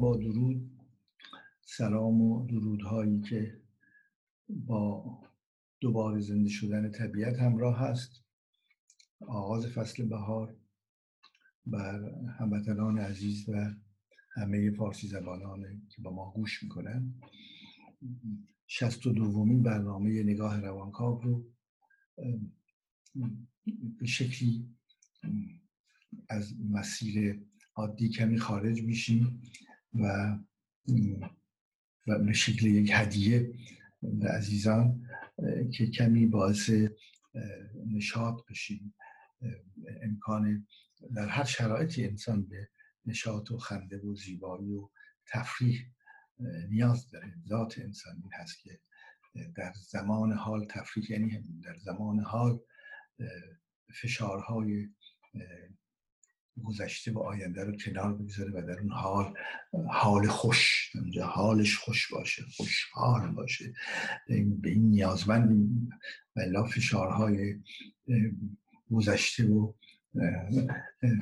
با درود. سلام و درودهایی که با دوباره زنده شدن طبیعت همراه هست. آغاز فصل بهار بر هموطنان عزیز و همه فارسی زبانان که با ما گوش می‌کنن. شست و دومین برنامه نگاه روانکاو رو به شکلی از مسیر عادی کمی خارج میشیم. و و به شکل یک هدیه به عزیزان که کمی باعث نشاط بشیم. امکان در هر شرایطی انسان به نشاط و خنده و زیبایی و تفریح نیاز داره. ذات انسان این هست که در زمان حال تفریح یعنی در زمان حال فشارهای گذشته و آینده رو کنار بگذاره و در اون حال حال خوش اونجا حالش خوش باشه خوشحال باشه. به این نیازمند ولا فشارهای گذشته و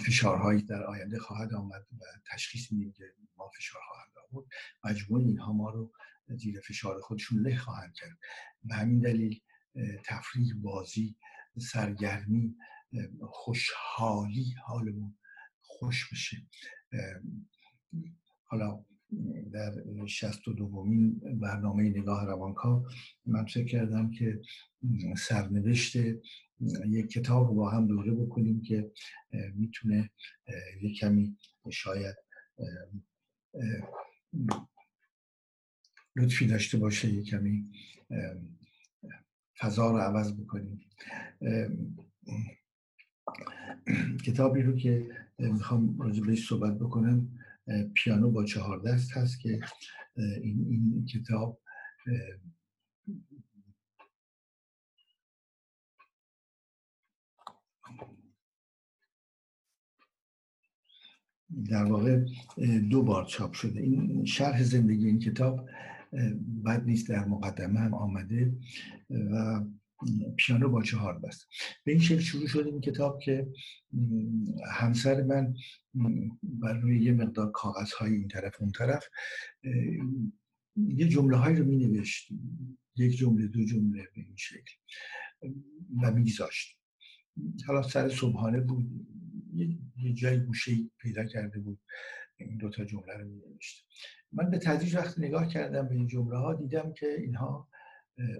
فشارهایی در آینده خواهد آمد و تشخیص میدیم که ما فشار خواهد آمد مجموع اینها ما رو زیر فشار خودشون له خواهند کرد. به همین دلیل تفریح بازی سرگرمی خوشحالی حالمون خوش بشه حالا در شست و دومین برنامه نگاه روانکا من فکر کردم که سرنوشت یک کتاب رو با هم دوره بکنیم که می‌تونه یک کمی شاید لطفی داشته باشه یک کمی فضا رو عوض بکنیم. کتابی رو که می‌خوام راجع بهش صحبت بکنم. پیانو با چهار دست هست که این, این کتاب در واقع دو بار چاپ شده. این شرح زندگی این کتاب بد نیست در مقدمه هم آمده و پیانو با چهار دست به این شکل شروع شد این کتاب که همسر من بر روی یه مقدار کاغذ های این طرف اون طرف یه جمله هایی رو می نوشت یک جمله دو جمله به این شکل و میگذاشت. حالا سر صبحانه بود. یه جای گوشه پیدا کرده بود. این دوتا جمله رو می نوشت من به تدریج وقت نگاه کردم به این جمله ها دیدم که اینها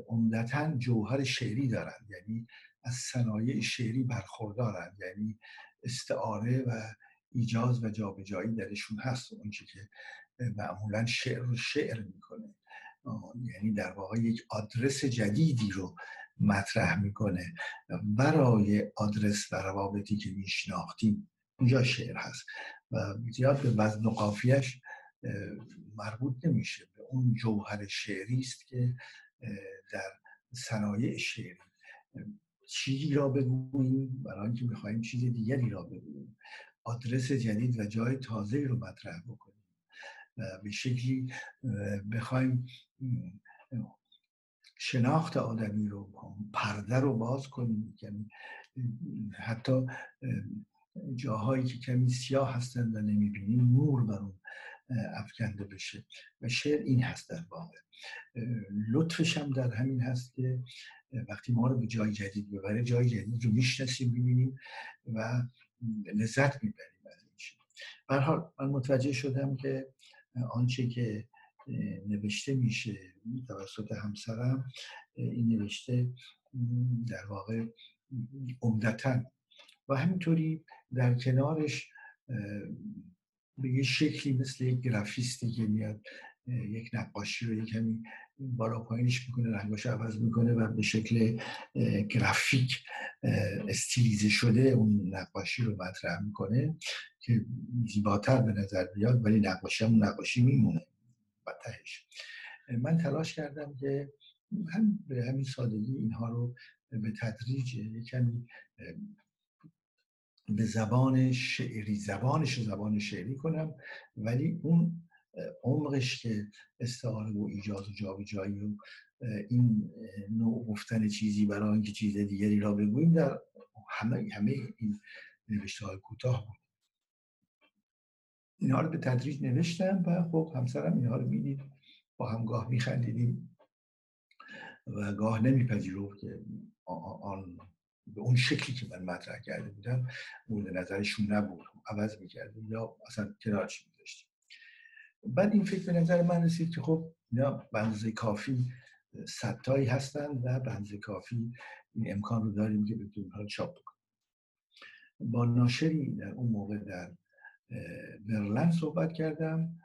عمدتا جوهر شعری دارند یعنی از صنایع شعری برخوردارند یعنی استعاره و ایجاز و جابجایی درشون هست. اون که معمولا شعر رو شعر می‌کنه. یعنی در واقع یک آدرس جدیدی رو مطرح می‌کنه. برای آدرس و روابطی که میشناختیم. اونجا شعر هست. و زیاد به وزن و قافیش مربوط نمیشه. به اون جوهر شعری است که در صنایع شعری چیزی را بگوییم برای اینکه می‌خواهیم چیز دیگری را بگوییم آدرس جدید و جای تازه رو مطرح بکنیم. و به شکلی بخوایم شناخت آدمی رو پرده رو باز کنیم. یعنی حتی جاهایی که کمی سیاه هستند و نمی‌بینیم نور بر اون افکنده بشه. و شعر این هست در واقع. لطفش هم در همین هست که وقتی ما رو به جای جدید ببره جای جدید رو می‌شناسیم می‌بینیم و لذت می‌بریم از این چیز حال من متوجه شدم که آنچه که نوشته میشه توسط همسرم این نوشته در واقع عمدتا. و همینطوری در کنارش به یه شکلی مثل یک گرافیستی که میاد یک نقاشی رو یک کمی بالا پایینش می‌کنه رنگاش عوض می‌کنه و به شکل گرافیک استیلیزه شده اون نقاشی رو مطرح می‌کنه که زیباتر به نظر بیاد ولی نقاشی هم نقاشی میمونه و تهش. من تلاش کردم که هم به همین سادگی اینها رو به تدریج کمی به زبان شعری زبانش زبان شعری کنم ولی اون عمقش که استعاره و ایجاز و جابجایی و این نوع گفتن چیزی برای اینکه چیز دیگری را بگوییم در همه همه این نوشته های کوتاه بود. اینها رو به تدریج نوشتم و خب همسرم اینها رو می‌دید با هم گاه میخندیدیم و گاه نمیپذیرفت که آن به اون شکلی که من مطرح کرده بودم مورد نظرشون نبود. عوض می‌کردیم. یا اصلا کنارش میذاشتیم. بعد این فکر به نظر من رسید که خب اینا بنزه کافی ستایی هستن و بنزه کافی این امکان رو داریم که بتونیم حال چاپ بکنیم. با ناشری در اون موقع در برلند صحبت کردم.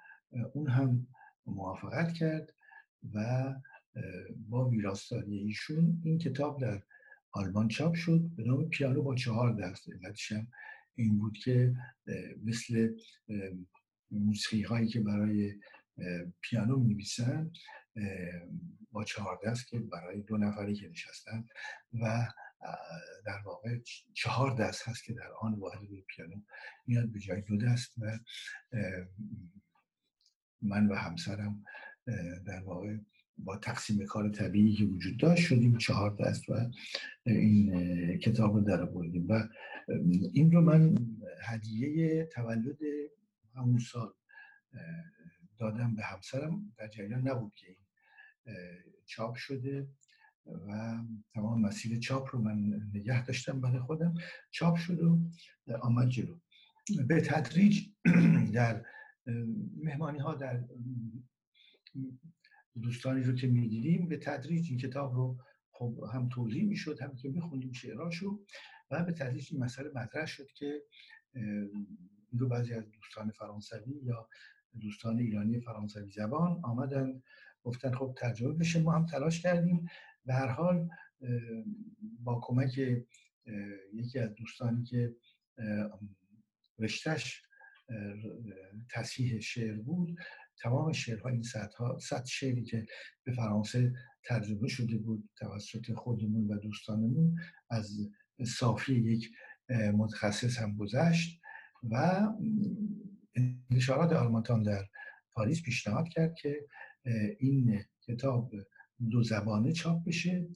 اون هم موافقت کرد و با ویراستاری ایشون این کتاب در آلمان چاپ شد به نام پیانو با چهار دست علتش این بود که مثل موسیقی هایی که برای پیانو می نویسن با چهار دست که برای دو نفری که نشستن و در واقع چهار دست هست که در آن واحد پیانو میاد به جای دو دست و من و همسرم در واقع با تقسیم کار طبیعی که وجود داشت شدیم چهار دست و این کتاب رو در بردیم و این رو من هدیه تولد همون سال دادم به همسرم. در جریان نبود که این چاپ شده و تمام مسیر چاپ رو من نگه داشتم برای خودم. چاپ شد و آمد جلو. به تدریج در مهمانی ها در دوستانی رو که می‌دیدیم به تدریج این کتاب رو خب هم توضیح می‌شد هم که میخوندیم شعراشو و به تدریج این مسئله مطرح شد که رو بعضی از دوستان فرانسوی یا دوستان ایرانی فرانسوی زبان آمدن گفتن خب ترجمه بشه ما هم تلاش کردیم. به هر حال با کمک یکی از دوستانی که رشتش تصحیح شعر بود تمام شعرها این صدها صد شعری که به فرانسه ترجمه شده بود توسط خودمون و دوستانمون از صافی یک متخصص هم گذشت و انتشارات آرماتان در پاریس پیشنهاد کرد که این کتاب دو زبانه چاپ بشه.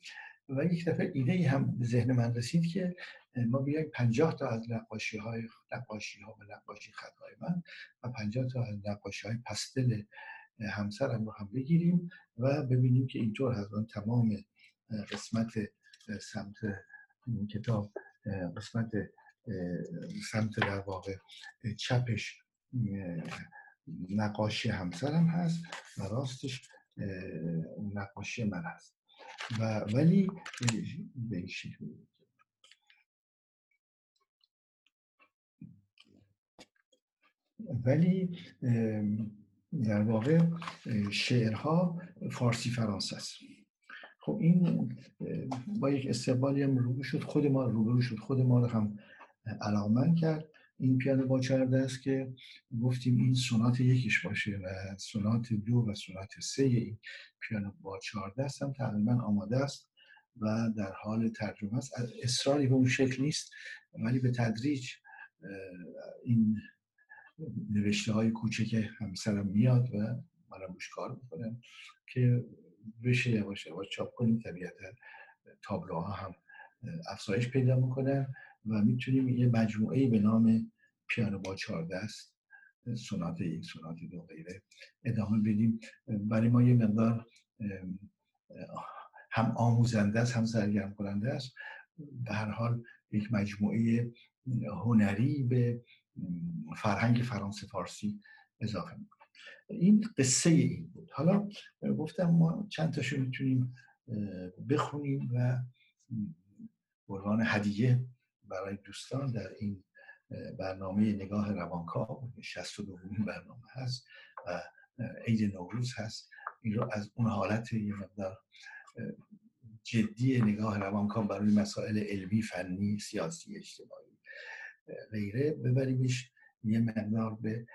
و یک دفعه ایده هم به ذهن من رسید که ما بیایم پنجاه تا از نقاشی های نقاشی ها و نقاشی خطهای من و پنجاه تا از نقاشی های پستل همسرم رو هم بگیریم و ببینیم که اینطور از آن تمام قسمت سمت این کتاب قسمت سمت در واقع چپش نقاشی همسرم هست و راستش نقاشی من هست. و ولی به این ولی در واقع شعرها فارسی فرانسه است. خب این با یک استقبالی هم روبرو شد خود ما روبرو شد خود ما رو هم علاقمند کرد. این پیانو با چهار است که گفتیم این سونات یکیش باشه و سونات دو و سونات سه این پیانو با چهار دست هم تقریبا آماده است و در حال ترجمه است. اصراری به اون شکل نیست ولی به تدریج این نوشته های کوچک همسرم میاد و منم روش کار می‌کنم که بشه یواش یواش چاپ کنیم. طبیعتا تابلوها هم افزایش پیدا می‌کنن و می‌تونیم یه مجموعه به نام پیانو با چهار دست سونات یک سونات دو غیره ادامه بدیم. برای ما یه مقدار هم آموزنده است هم سرگرم کننده است. به هر حال یک مجموعه هنری به فرهنگ فرانسه فارسی اضافه می‌کنه این قصه این بود. حالا گفتم ما چند تاشو می‌تونیم بخونیم و عنوان هدیه برای دوستان در این برنامه نگاه روانکاو 62 برنامه هست و عید نوروز هست. این رو از اون حالت یه مقدار جدی نگاه روانکاو برای مسائل علمی فنی سیاسی اجتماعی غیره ببریمش. یه مقدار به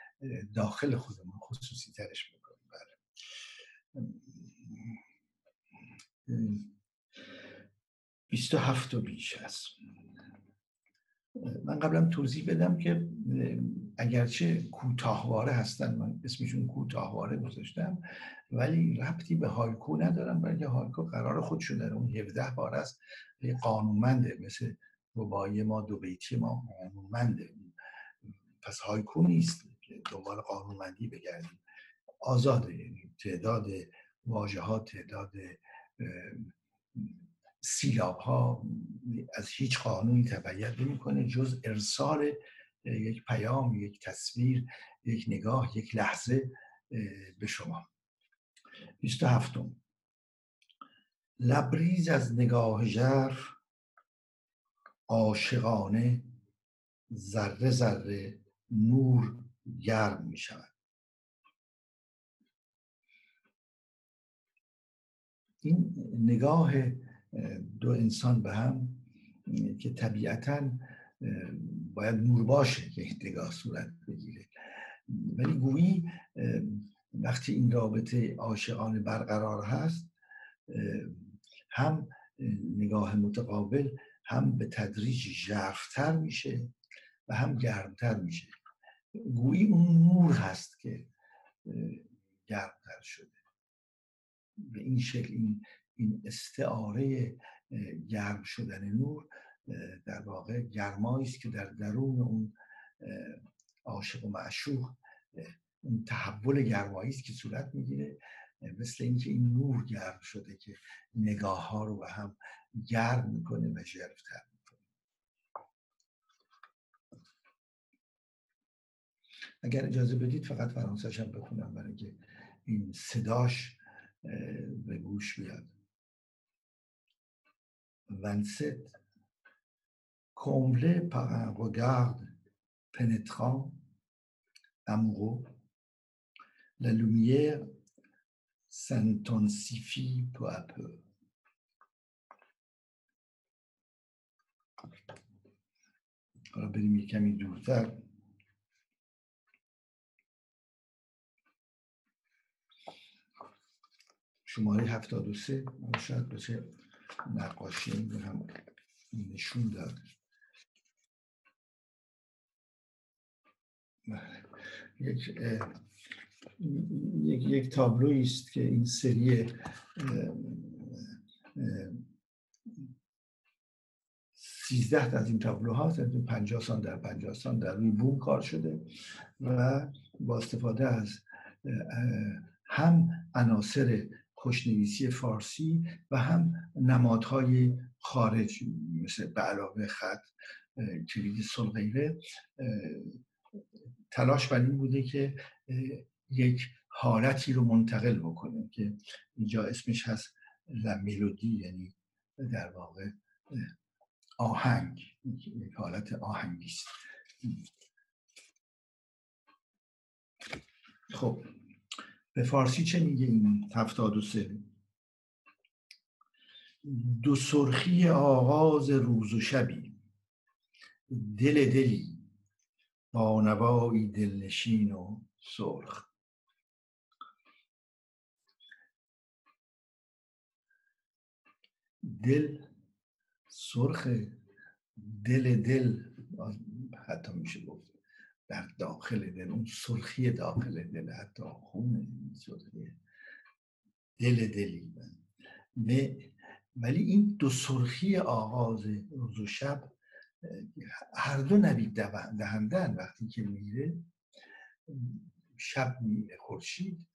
داخل خودمون خصوصی ترش بکنیم بله. بیست و هفت بیش هست. من قبلا توضیح بدم که اگرچه کوتاهواره هستن من اسمشون کوتاهواره گذاشتم ولی ربطی به هایکو ندارم برای هایکو قرار خودشو در اون 17 بار است قانونمنده مثل رباعی ما دو بیتی ما قانونمنده. پس هایکو نیست که دنبال قانونمندی بگردیم. آزاده یعنی تعداد واژه ها تعداد سیلاب ها از هیچ قانونی تبعیت نمی‌کنه جز ارسال یک پیام یک تصویر یک نگاه یک لحظه به شما. 27 لبریز از نگاه ژرف عاشقانه ذره ذره نور گرم می شود این نگاه دو انسان به هم که طبیعتا باید نور باشه که نگاه صورت بگیره. ولی گویی وقتی این رابطه عاشقانه برقرار هست هم نگاه متقابل هم به تدریج ژرفتر میشه و هم گرمتر میشه. گویی اون نور هست که گرمتر شده. به این شکل این, این استعاره گرم شدن نور در واقع گرمایی است که در درون اون عاشق و معشوق اون تحول گرمایی است که صورت می‌گیره مثل اینکه این نور گرم شده که نگاه ها رو به هم گرم می‌کنه و ژرفتر می‌کنه. اگر اجازه بدید فقط فرانسهش هم بخونم برای که این صداش به گوش بیاد. 27 comblé par un regard pénétrant, amoureux, la lumière s'intensifie peu à peu. حالا بریم یک کمی دورتر شماره 73 شاید بشه نقاشی این هم نشون داد. یک یک, یک تابلوی است که این سری سیزده از این تابلوها پنجاه سان در پنجاه سان در روی بوم کار شده و با استفاده از هم عناصر خوشنویسی فارسی و هم نمادهای خارج مثل به علاوه خط کلید سلغیره. تلاش بر این بوده که یک حالتی رو منتقل بکنه که اینجا اسمش هست ملودی یعنی در واقع آهنگ. یک حالت آهنگی است. خب. به فارسی چه میگه این هفتاد و سه؟ دو سرخی آغاز روز و شبی. دل دلی. با نوایی دلنشین و سرخ. دل سرخ. دل دل. حتی میشه در داخل دل اون سرخی داخل دل حتی خون سرخی دل دلی ولی این دو سرخی آغاز روز و شب هر دو نوید دهندن وقتی که میره شب میره خورشید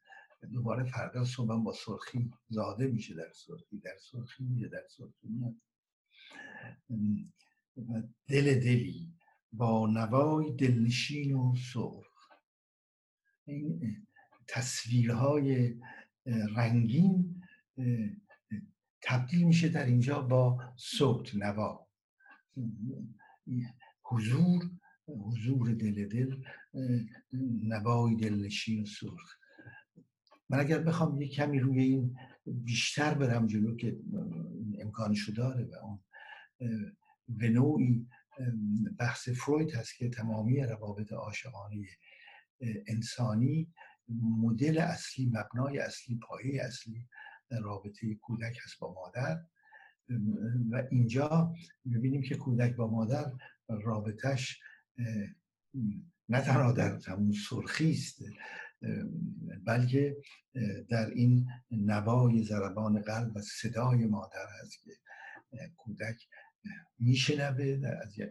دوباره فردا صبح با سرخی زاده میشه در سرخی در سرخی میره در سرخی میاد. دل دلی با نوای دلنشین و سرخ. این تصویرهای رنگین تبدیل میشه در اینجا با صوت نوا. حضور حضور دل دل نوای دلنشین و سرخ. من اگر بخوام یک کمی روی این بیشتر برم جلو که امکانشو داره و اون به نوعی بحث فروید هست که تمامی روابط عاشقانه انسانی مدل اصلی مبنای اصلی پایه اصلی رابطه کودک هست با مادر. و اینجا می‌بینیم که کودک با مادر رابطش نه تنها در همون سرخی است بلکه در این نوای ضربان قلب و صدای مادر هست که کودک میشنوه از یک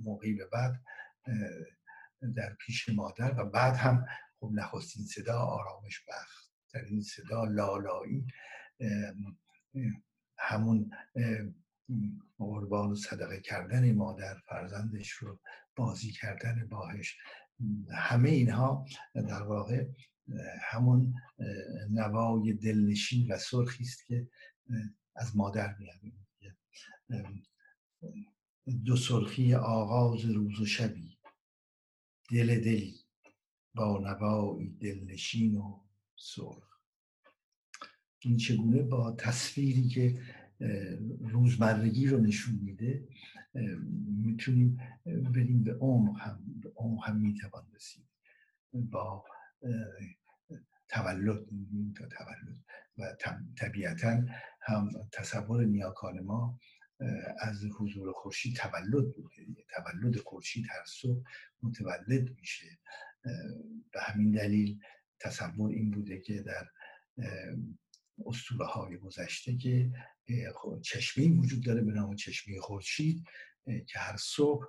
موقعی به بعد در پیش مادر و بعد هم خب نخستین صدا آرامش بخش این صدا لالایی همون قربان صدقه کردن مادر فرزندش رو بازی کردن باهش همه اینها در واقع همون نوای دلنشین و سرخی است که از مادر میاد دو سرخی آغاز روز و شبی. دل دلی با نوایی دلنشین و سرخ. این چگونه با تصویری که روزمرگی رو نشون میده می‌تونیم بریم به عمق هم به عمق هم می‌توان رسید. با تولد تا تولد. و طبیعتا هم تصور نیاکان ما از حضور خورشید تولد بوده تولد خورشید هر صبح متولد میشه. به همین دلیل تصور این بوده که در اسطوره های گذشته که چشمه وجود داره به نام چشمه خورشید که هر صبح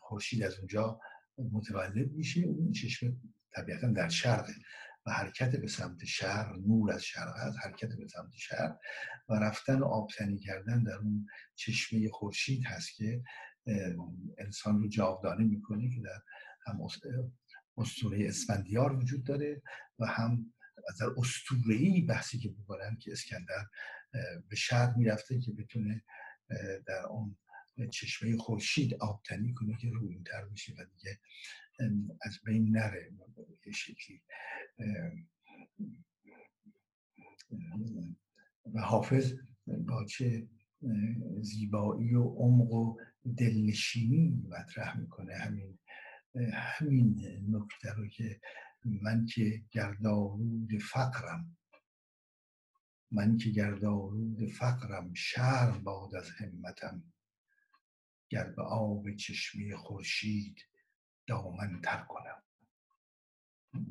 خورشید از اونجا متولد میشه. اون چشمه طبیعتا در شرقه. و حرکت به سمت شهر نور از شرق هست حرکت به سمت شهر و رفتن آبتنی کردن در اون چشمه خورشید هست که انسان رو جاودانه می‌کنه که در هم اسطوره اسفندیار وجود داره و هم از در اسطوره‌ای بحثی که می‌کنن که اسکندر به شرق می‌رفته که بتونه در اون چشمه خورشید آبتنی کنه که روینتر میشه و دیگه از بین نره به شکلی. و حافظ با چه زیبایی و عمق و دلنشینی مطرح می‌کنه همین همین نکته رو که من که گردآلود فقرم. من که گردآلود فقرم شهر باد از همتم. گر به آب چشمی خورشید دامن تر کنم.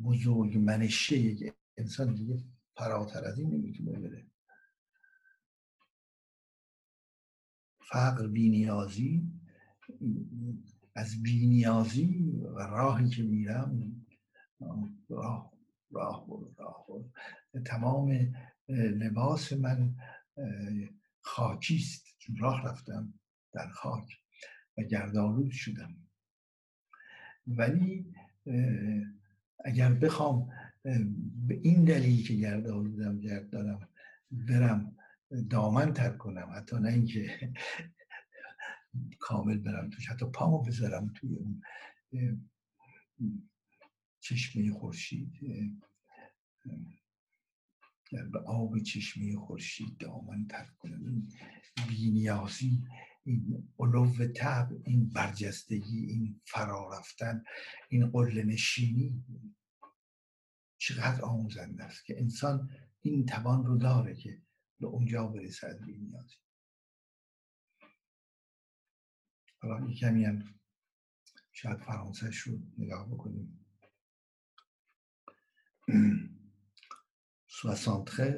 بزرگ منشه یک انسان دیگه فراتر از این نمی‌تونه بره. فقر بینیازی از بینیازی و راهی که میرم راه راه راه تمام لباس من خاکیست چون راه رفتم در خاک و گردآلود شدم. ولی اگر بخوام به این دلیل که گرد آلودم گرد دارم برم دامن تر کنم حتی نه اینکه کامل برم توش حتی پامو بذارم توی اون چشمه خورشید به آب چشمه خورشید دامن تر کنم. این بینیازی این علو تب این برجستگی این فرا رفتن این قله نشینی چقدر آموزنده است که انسان این توان رو داره که به اونجا برسد بی نیازی. حالا کمی هم شاید فرانسهش رو نگاه بکنیم. 73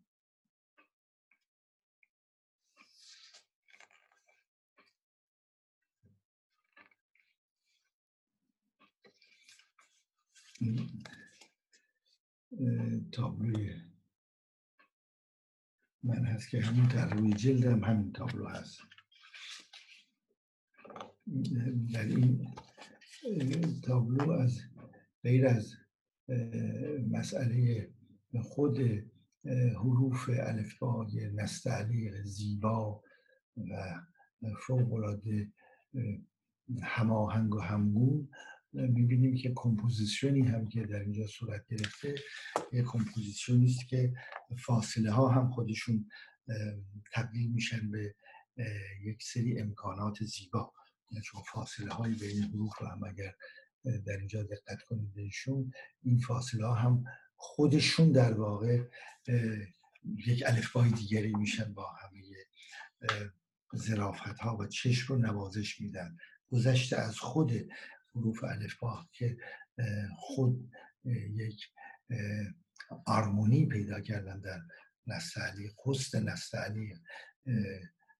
تابلوی من هست که همون در روی جلدم همین تابلو هست. در این تابلو از غیر از مسئله خود حروف الفبای نستعلیق زیبا و فوقالعاده هماهنگ و همگون می‌بینیم که composition ی هم که در اینجا صورت گرفته یه composition ی است که فاصله ها هم خودشون تبدیل میشن به یک سری امکانات زیبا. چون فاصله های بین حروف رو هم اگر در اینجا دقت کنید بهشون این فاصله ها هم خودشون در واقع یک الفبای دیگری میشن با همه ظرافت ها و چشم رو نوازش میدن. گذشته از خود حروف الفبا که خود یک آرمونی پیدا کردن در نستعلی قصد نستعلی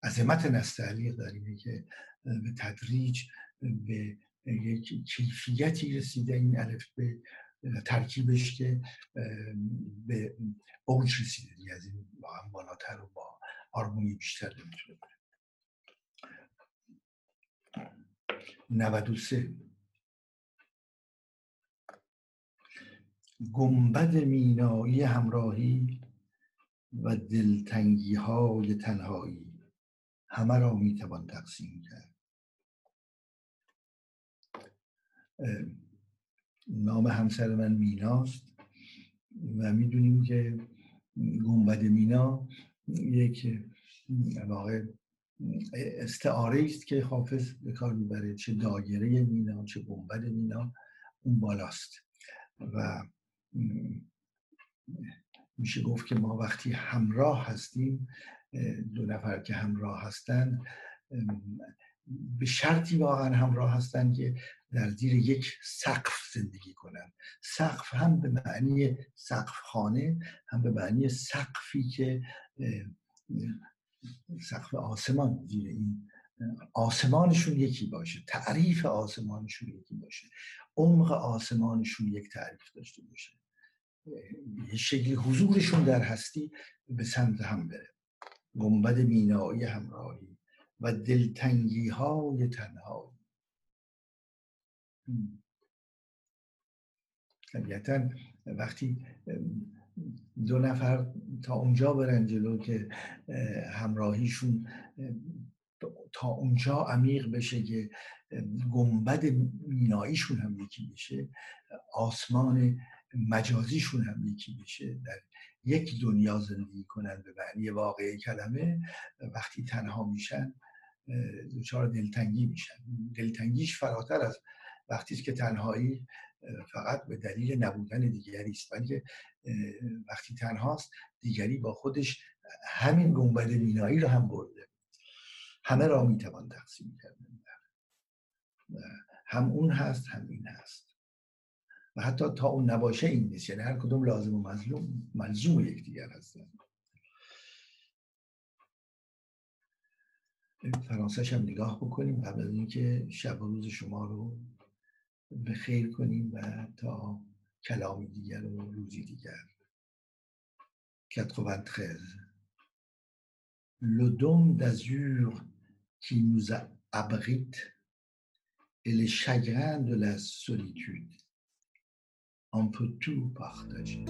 عظمت نستعلی در اینه که به تدریج به یک کیفیتی رسیده این الف به ترکیبش که به اوج رسیده. دیگه از این با هم بالاتر و با آرمونی بیشتر نمی‌تونه بره. 93 گنبد مینایی همراهی و دلتنگی های تنهایی. همه را می‌توان تقسیم کرد. نام همسر من میناست و می‌دونیم که گنبد مینا یک واقع استعاره است که حافظ به کار می‌بره. چه دایره مینا چه گنبد مینا اون بالاست. و میشه گفت که ما وقتی همراه هستیم دو نفر که همراه هستند به شرطی واقعا همراه هستند که در زیر یک سقف زندگی کنند سقف هم به معنی سقف خانه هم به معنی سقفی که سقف آسمان زیر این آسمانشون یکی باشه تعریف آسمانشون یکی باشه عمق آسمانشون یک تعریف داشته باشه. شکلی حضورشون در هستی به سمت هم بره. گنبد مینایی همراهی و دلتنگی های تنهایی طبیعتا وقتی دو نفر تا اونجا برن جلو که همراهیشون تا اونجا عمیق بشه که گنبد میناییشون هم یکی بشه آسمان مجازیشون هم یکی بشه در یک دنیا زندگی کنن به معنی واقعی کلمه وقتی تنها میشن دچار دلتنگی میشن. دلتنگیش فراتر از وقتی که تنهایی فقط به دلیل نبودن دیگری است. بلکه وقتی تنهاست دیگری با خودش همین گنبد مینایی رو هم برده. همه را می‌توان تقسیم کرد. هم اون هست هم این هست. و حتی تا اون نباشه این نیست. یعنی هر کدوم لازم و مظلوم ملزوم یکدیگر هستن. فرانسهش هم نگاه بکنیم. قبل از اینکه شب و روز شما رو به خیر کنیم و تا کلامی دیگر و روزی دیگر. 93 Le dôme d'azur qui nous abrite et les chagrins de la on peut tout partager.